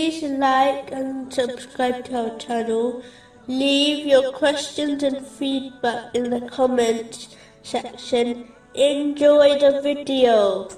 like and subscribe to our channel. Leave your questions and feedback in the comments section. Enjoy the video.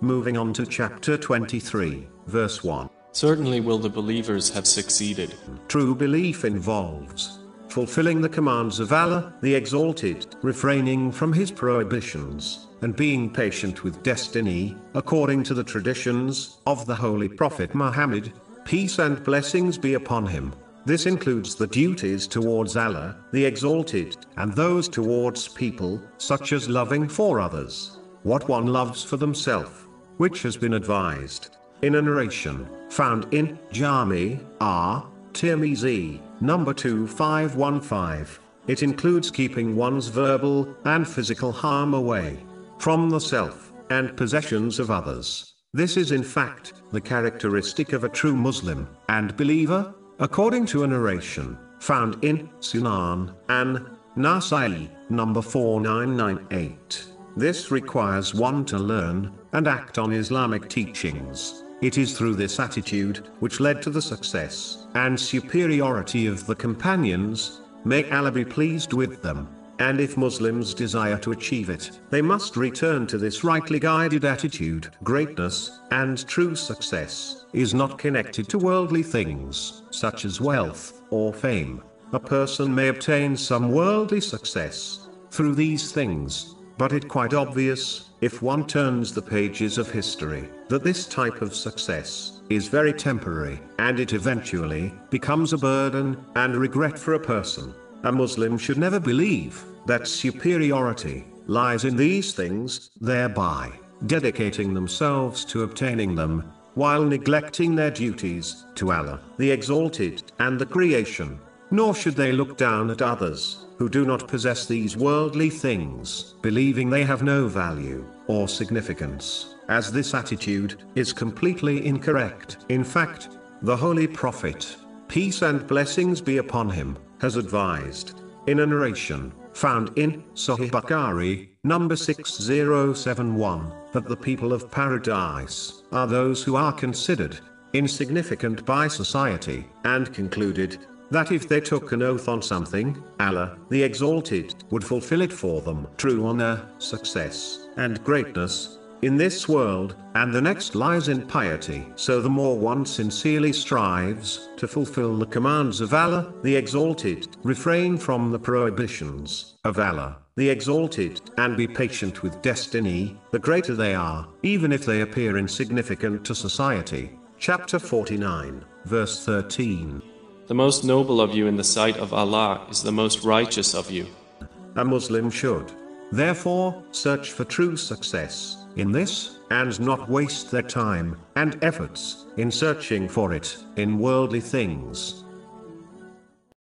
Moving on to chapter 23, verse 1. Certainly will the believers have succeeded. True belief involves fulfilling the commands of Allah, the Exalted, refraining from His prohibitions, and being patient with destiny, according to the traditions of the Holy Prophet Muhammad, peace and blessings be upon him. This includes the duties towards Allah, the Exalted, and those towards people, such as loving for others, what one loves for themselves, which has been advised in a narration found in Jami R. Tirmizi, number 2515. It includes keeping one's verbal and physical harm away from the self and possessions of others. This is in fact the characteristic of a true Muslim and believer, according to a narration found in Sunan an, Nasai, number 4998. This requires one to learn and act on Islamic teachings. It is through this attitude which led to the success and superiority of the companions. May Allah be pleased with them. And if Muslims desire to achieve it, they must return to this rightly guided attitude. Greatness and true success is not connected to worldly things, such as wealth or fame. A person may obtain some worldly success through these things, but it quite obvious, if one turns the pages of history, that this type of success is very temporary, and it eventually becomes a burden and regret for a person. A Muslim should never believe that superiority lies in these things, thereby dedicating themselves to obtaining them, while neglecting their duties to Allah, the Exalted, and the creation. Nor should they look down at others who do not possess these worldly things, believing they have no value or significance, as this attitude is completely incorrect. In fact, the Holy Prophet, peace and blessings be upon him, has advised, in a narration found in Sahih Bukhari, number 6071, that the people of paradise are those who are considered insignificant by society, and concluded that if they took an oath on something, Allah, the Exalted, would fulfill it for them. True honor, success, and greatness, in this world, and the next lies in piety. So the more one sincerely strives to fulfill the commands of Allah, the Exalted, refrain from the prohibitions of Allah, the Exalted, and be patient with destiny, the greater they are, even if they appear insignificant to society. Chapter 49, verse 13. The most noble of you in the sight of Allah is the most righteous of you. A Muslim should, therefore, search for true success in this, and not waste their time and efforts in searching for it in worldly things.